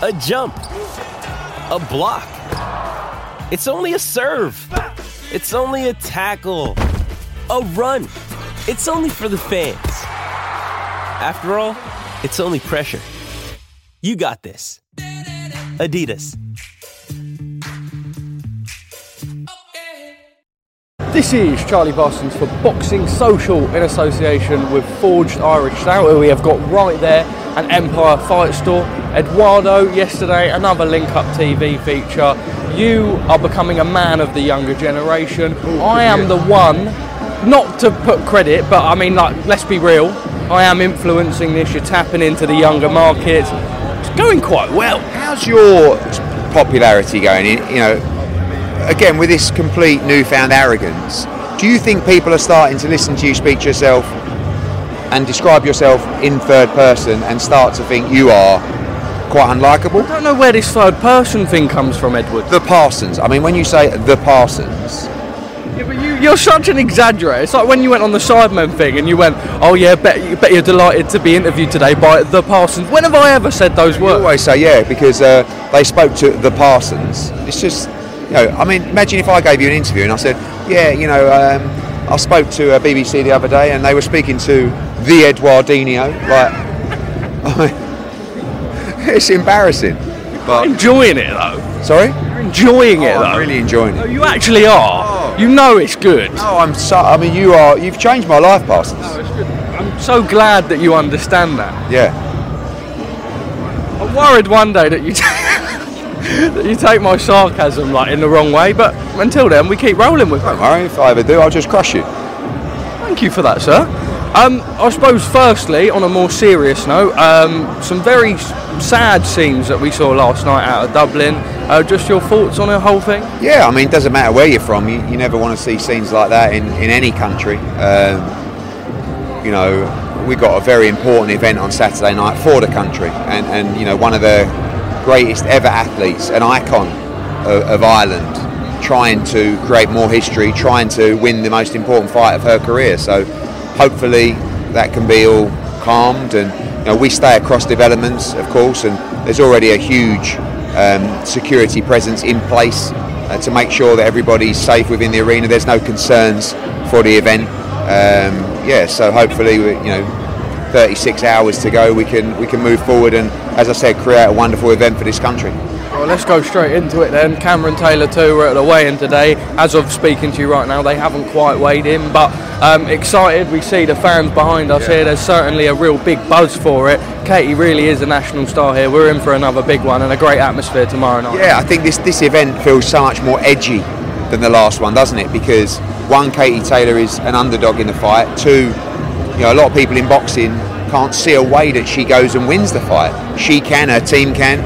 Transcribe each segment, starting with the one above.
a jump, a block. It's only a serve. It's only a tackle, a run. It's only for the fans. After all, it's only pressure. You got this. Adidas. This is Charlie Parsons for Boxing Social in association with Forged Irish Stout, who we have got right there, an Empire Fight Store. Eduardo, yesterday, another Link Up TV feature. You are becoming a man of the younger generation. Oh, I am the one, not to put credit, but I mean, like, let's be real. I am influencing this. You're tapping into the younger market. It's going quite well. How's your popularity going? You know, again with this complete newfound arrogance. Do you think people are starting to listen to you speak to yourself and describe yourself in third person and start to think you are quite unlikable? I don't know where this third person thing comes from, Edward. The Parsons. I mean, when you say the Parsons, Yeah, but you, you're such an exaggerator. It's like when you went on the Sidemen thing and you went, "Oh yeah, bet, bet you're delighted to be interviewed today by the Parsons." When have I ever said those you words? always say yeah because uh, they spoke to the Parsons. It's just, you know, I mean, imagine if I gave you an interview and I said, yeah, you know, um, I spoke to uh, BBC the other day and they were speaking to the Eduardino. Like, I mean, it's embarrassing. But enjoying it though. sorry, You're enjoying it Oh, though. I'm really enjoying No, it. you actually are. Oh. You know it's good. No, I'm so. I mean, you are. You've changed my life, Parsons. No, it's good. I'm so glad that you understand that. Yeah. I'm worried one day that you you take my sarcasm like in the wrong way, but until then we keep rolling with it. Don't worry. If I ever do, I'll just crush you. Thank you for that, sir. Um, I suppose, firstly, on a more serious note, um, some very sad scenes that we saw last night out of Dublin. Uh, just your thoughts on the whole thing? Yeah, I mean, it doesn't matter where you're from. You, you never want to see scenes like that in, in any country. Um, you know, we got a very important event on Saturday night for the country, and, and you know, one of the greatest ever athletes, an icon of, of Ireland, trying to create more history, trying to win the most important fight of her career. So, hopefully, that can be all calmed, and you know, we stay across developments, of course, and there's already a huge um, security presence in place uh, to make sure that everybody's safe within the arena. There's no concerns for the event. Um, yeah, so hopefully, we- you know, 36 hours to go, we can we can move forward and, as I said, create a wonderful event for this country. Well, let's go straight into it then. Cameron Taylor too. We're at the weigh-in today. As of speaking to you right now, they haven't quite weighed in, but um, excited. We see the fans behind us here. There's certainly a real big buzz for it. Katie really is a national star here. We're in for another big one and a great atmosphere tomorrow night. Yeah, I think this this event feels so much more edgy than the last one, doesn't it? Because one, Katie Taylor is an underdog in the fight. Two, you know, a lot of people in boxing can't see a way that she goes and wins the fight. She can, her team can.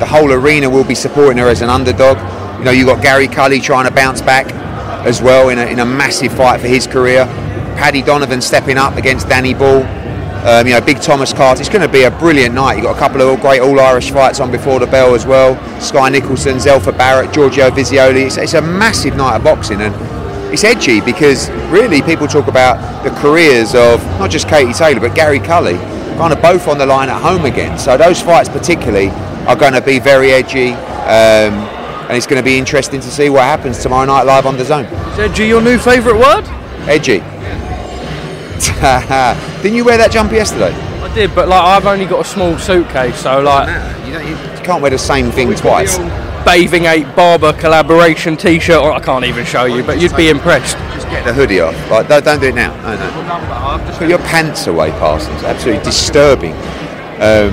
The whole arena will be supporting her as an underdog. You know, you've got Gary Cully trying to bounce back as well in a, in a massive fight for his career. Paddy Donovan stepping up against Danny Ball. Um, you know, Big Thomas Carty. It's going to be a brilliant night. You've got a couple of great All Irish fights on before the bell as well. Skye Nicholson, Zelfa Barrett, Giorgio Vizioli. It's, it's a massive night of boxing and it's edgy because really people talk about the careers of not just Katie Taylor but Gary Cully, kind of both on the line at home again. So those fights particularly are going to be very edgy. Um, and it's going to be interesting to see what happens tomorrow night live on DAZN. Is edgy your new favourite word? Edgy. Didn't you wear that jumper yesterday? I did, but like I've only got a small suitcase, so like You, don't, you can't wear the same thing twice. Bathing ape Barbour collaboration T-shirt. Or I can't even show you, but you'd be impressed. Just get the hoodie off. Like, don't, don't do it now. No, no. Put your pants away, Parsons. Absolutely disturbing. Um,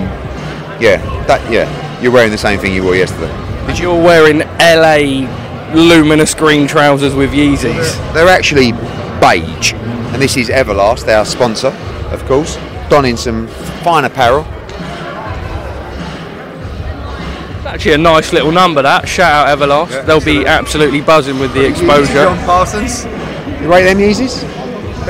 yeah, that. Yeah, you're wearing the same thing you wore yesterday. Did you're wearing LA luminous green trousers with Yeezys? They're actually beige, and this is Everlast, our sponsor, of course. Donning some fine apparel. Actually, a nice little number that. Shout out Everlast. They'll be absolutely buzzing with the exposure. Parsons. You rate them Yeezys?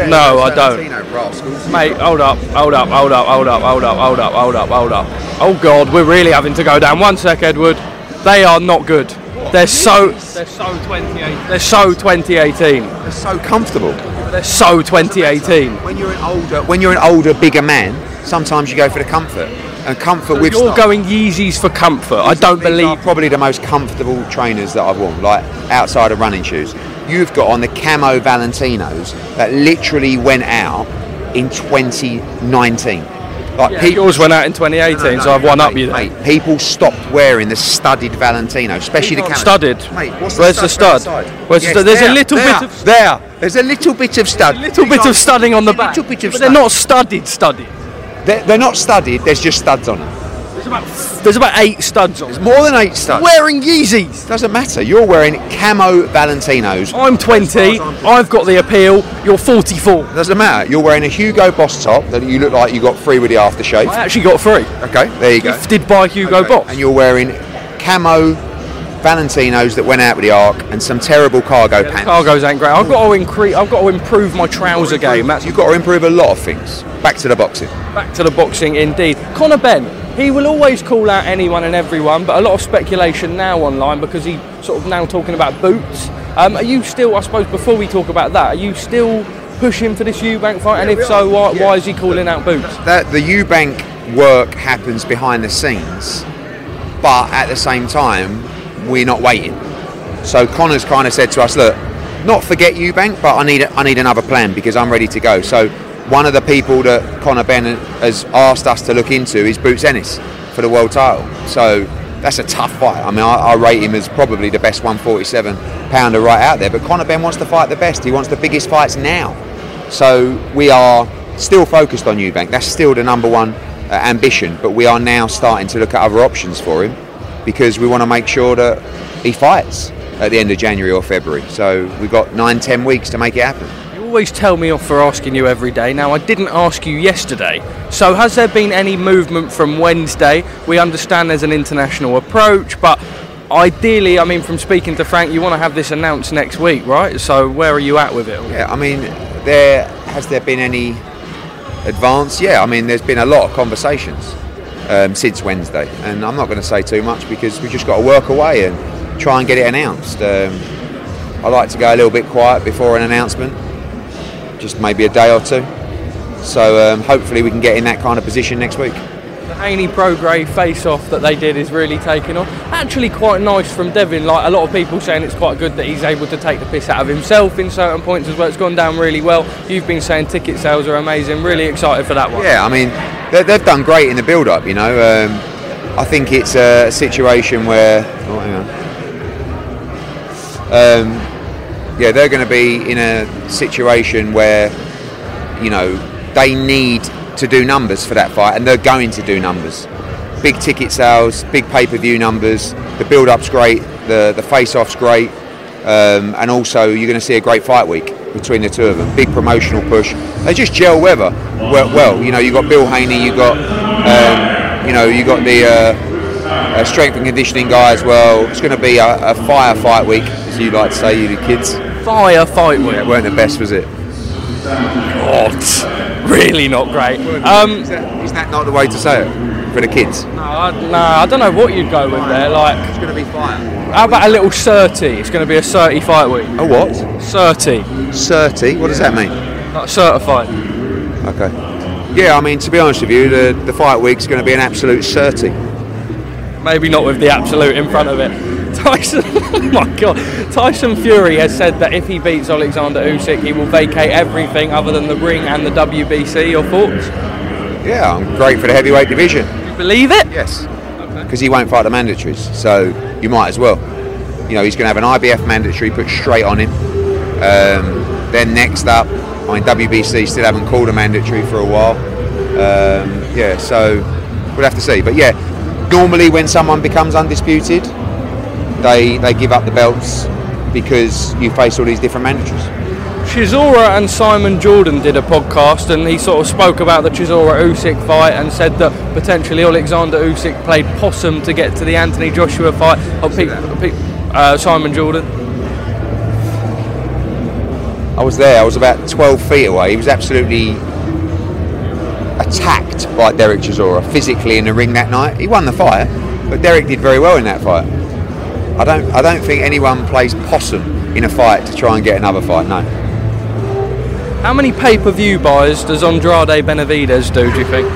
No, I don't. Mate, hold up, hold up, hold up, hold up, hold up, hold up, hold up, hold up. Oh God, we're really having to go down. One sec, Edward. They are not good. They're so. They're so 2018. They're so 2018. They're so comfortable. They're so 2018. When you're an older, when you're an older, bigger man, sometimes you go for the comfort. And comfort with You're going Yeezys for comfort. I don't believe. probably the most comfortable trainers that I've worn, like outside of running shoes. You've got on the camo Valentinos that literally went out in 2019. Like Yeah, people, yours went out in 2018, so I've one up mate, you there. Mate, people stopped wearing the studded Valentino, especially the camo. studded. Mate, what's Where's the stud? outside? Where's the stud? There's a little there, bit of there. There's a little bit of stud. A little bit of studding on the A back. little bit of but they're not studded, studded. They're, they're not studded. There's just studs on them. There's about there's about eight studs on. Them. More than eight studs. Wearing Yeezys. Doesn't matter. You're wearing camo Valentinos. I'm 20. I've got the appeal. You're 44. Doesn't matter. You're wearing a Hugo Boss top that you look like you got free with the aftershave. I actually got free. Okay, there you go. Gifted by Hugo Okay, Boss. And you're wearing camo Valentinos that went out with the ark and some terrible cargo The pants. cargos ain't great. I've got to increase. I've got to improve my trouser game. That's You've got to improve a lot of things. Back to the boxing. back to the boxing indeed. Conor Benn, he will always call out anyone and everyone, but a lot of speculation now online because he's sort of now talking about boots. Um, are you still, I suppose, before we talk about that, are you still pushing for this Eubank fight? and if so, why, why is he calling out boots? That the Eubank work happens behind the scenes, but at the same time, we're not waiting. So Conor's kind of said to us, look, not forget Eubank, but I need a, I need another plan because I'm ready to go. So one of the people that Conor Benn has asked us to look into is Boots Ennis for the world title. So that's a tough fight. I mean, I, I rate him as probably the best 147 pounder right out there. But Conor Benn wants to fight the best. He wants the biggest fights now. So we are still focused on Eubank. That's still the number one uh, ambition. But we are now starting to look at other options for him because we want to make sure that he fights at the end of January or February. So we've got nine, ten weeks to make it happen. Always tell me off for asking you every day. Now, I didn't ask you yesterday. So, has there been any movement from Wednesday? We understand there's an international approach, but ideally, I mean, from speaking to Frank, you want to have this announced next week, right? So, where are you at with it? Yeah, I mean, there has there been any advance? Yeah, I mean, there's been a lot of conversations um, since Wednesday, and I'm not going to say too much because we've just got to work away and try and get it announced. Um, I like to go a little bit quiet before an announcement, just maybe a day or two. So um, hopefully we can get in that kind of position next week. The Haney Prograis face off that they did is really taking off. Actually, quite nice from Devin. Like a lot of people saying it's quite good that he's able to take the piss out of himself in certain points as well. It's gone down really well. You've been saying ticket sales are amazing. Really excited for that one. Yeah, I mean, they, they've done great in the build-up. You know, um, I think it's a situation where. Oh, hang on. Um, yeah, they're going to be in a situation where, you know, they need to do numbers for that fight, and they're going to do numbers. Big ticket sales, big pay-per-view numbers. The build-up's great. The the face-off's great. Um, and also you're going to see a great fight week between the two of them. Big promotional push. They just gel weather well. well you know, you got Bill Haney, you got um, you know, you got the uh, uh, strength and conditioning guy as well. It's going to be a, a fire fight week, as you like to say, you the kids. Fire fight week. It weren't the best, was it? God, really not great. Um, Is that, is that not the way to say it for the kids? no, I, no, I don't know what you'd go with there. Like, It's going to be fire. how about a little 30? It's going to be a 30 fight week. A what? 30, 30? What does that mean? like certified. Okay. Yeah, I mean, to be honest with you, the, the fight week's going to be an absolute 30. Maybe not with the absolute in front of it. Tyson, oh my God, Tyson Fury has said that if he beats Alexander Usyk, he will vacate everything other than the ring and the WBC. Your thoughts? Yeah, I'm great for the heavyweight division. You believe it? Yes. Because he won't fight the mandatories, so you might as well. You know, he's going to have an IBF mandatory put straight on him. Um, then next up, I mean, WBC still haven't called a mandatory for a while. Um, yeah, so we'll have to see. But yeah, normally when someone becomes undisputed, they they give up the belts because you face all these different managers. Chisora and Simon Jordan did a podcast, and he sort of spoke about the Chisora Usyk fight and said that potentially Alexander Usyk played possum to get to the Anthony Joshua fight. Oh, Pete, Pete, uh, Simon Jordan. I was there. I was about 12 feet away. He was absolutely attacked by Derek Chisora physically in the ring that night. He won the fight, but Derek did very well in that fight. I don't. I don't think anyone plays possum in a fight to try and get another fight. No. How many pay-per-view buys does Andrade Benavidez do? Do you think?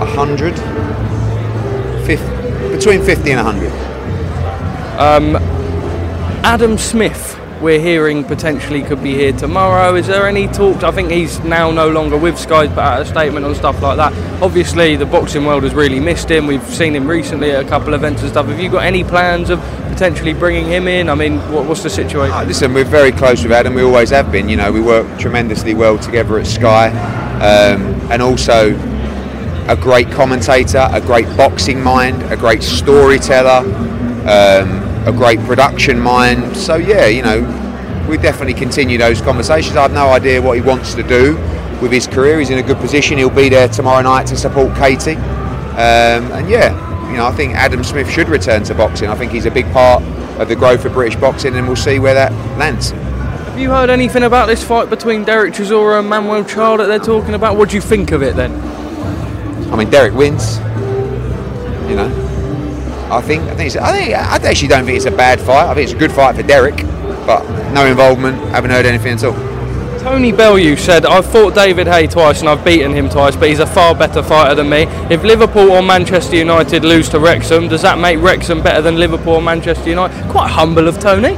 A hundred. Between 50 and 100. Um, Adam Smith, we're hearing potentially could be here tomorrow. Is there any talk? I think he's now no longer with Sky, but out a statement on stuff like that. Obviously, the boxing world has really missed him. We've seen him recently at a couple of events and stuff. Have you got any plans of potentially bringing him in? I mean, what, what's the situation? Uh, Listen, we're very close with Adam. We always have been. You know, we work tremendously well together at Sky, um, and also a great commentator, a great boxing mind, a great storyteller, um, a great production mind. So yeah, you know, we definitely continue those conversations. I have no idea what he wants to do with his career. He's in a good position. He'll be there tomorrow night to support Katie, um, and yeah, you know, I think Adam Smith should return to boxing. I think he's a big part of the growth of British boxing, and we'll see where that lands. Have you heard anything about this fight between Derek Chisora and Manuel Child that they're talking about? What do you think of it then? I mean, Derek wins. You know, I think I think it's, I think I actually don't think it's a bad fight. I think it's a good fight for Derek, but no involvement. Haven't heard anything at all. Tony Bellew said, I've fought David Haye twice and I've beaten him twice, but he's a far better fighter than me. If Liverpool or Manchester United lose to Wrexham, does that make Wrexham better than Liverpool or Manchester United? Quite humble of Tony.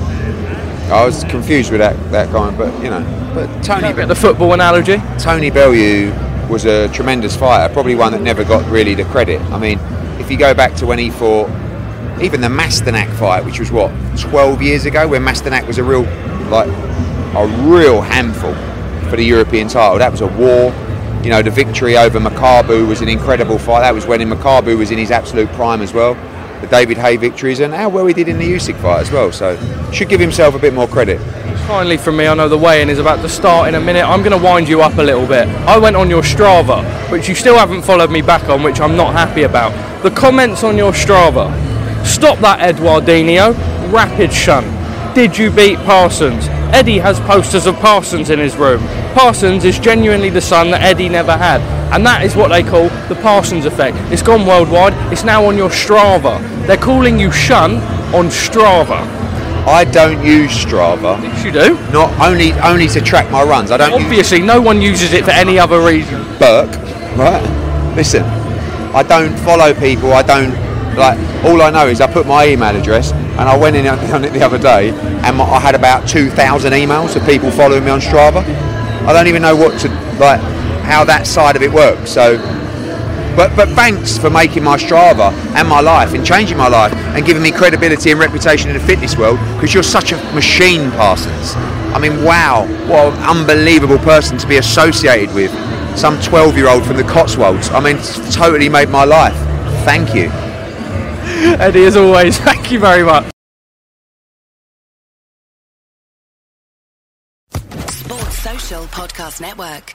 I was confused with that that comment, but you know, but Tony Bit the football analogy. Tony Bellew was a tremendous fighter, probably one that never got really the credit. I mean, if you go back to when he fought, even the Masternak fight, which was what 12 years ago, where Masternak was a real, like, a real handful for the European title. That was a war. You know, the victory over Makabu was an incredible fight. That was when Makabu was in his absolute prime as well. The David Haye victories and how well he did in the Usyk fight as well. So, should give himself a bit more credit. Finally, from me, I know the weigh-in is about to start in a minute. I'm going to wind you up a little bit. I went on your Strava, which you still haven't followed me back on, which I'm not happy about. The comments on your Strava: Stop that, Eduardinho. Rapid shunt. Did you beat Parsons? Eddie has posters of Parsons in his room. Parsons is genuinely the son that Eddie never had. And that is what they call the Parsons effect. It's gone worldwide. It's now on your Strava. They're calling you Shunt on Strava. I don't use Strava. Yes, you do. Not only only to track my runs. I don't use Obviously, no one uses it for any other reason. Burke, right? Listen, I don't follow people. I don't like. All I know is I put my email address, and I went in on it the other day, and my, I had about two thousand emails of people following me on Strava. I don't even know what to like, how that side of it works. So, but but thanks for making my Strava and my life and changing my life and giving me credibility and reputation in the fitness world because you're such a machine, Parsons. I mean, wow, what an unbelievable person to be associated with. Some 12 year old from the Cotswolds. I mean, it's totally made my life. Thank you. Eddie, as always, thank you very much. Sports Social Podcast Network.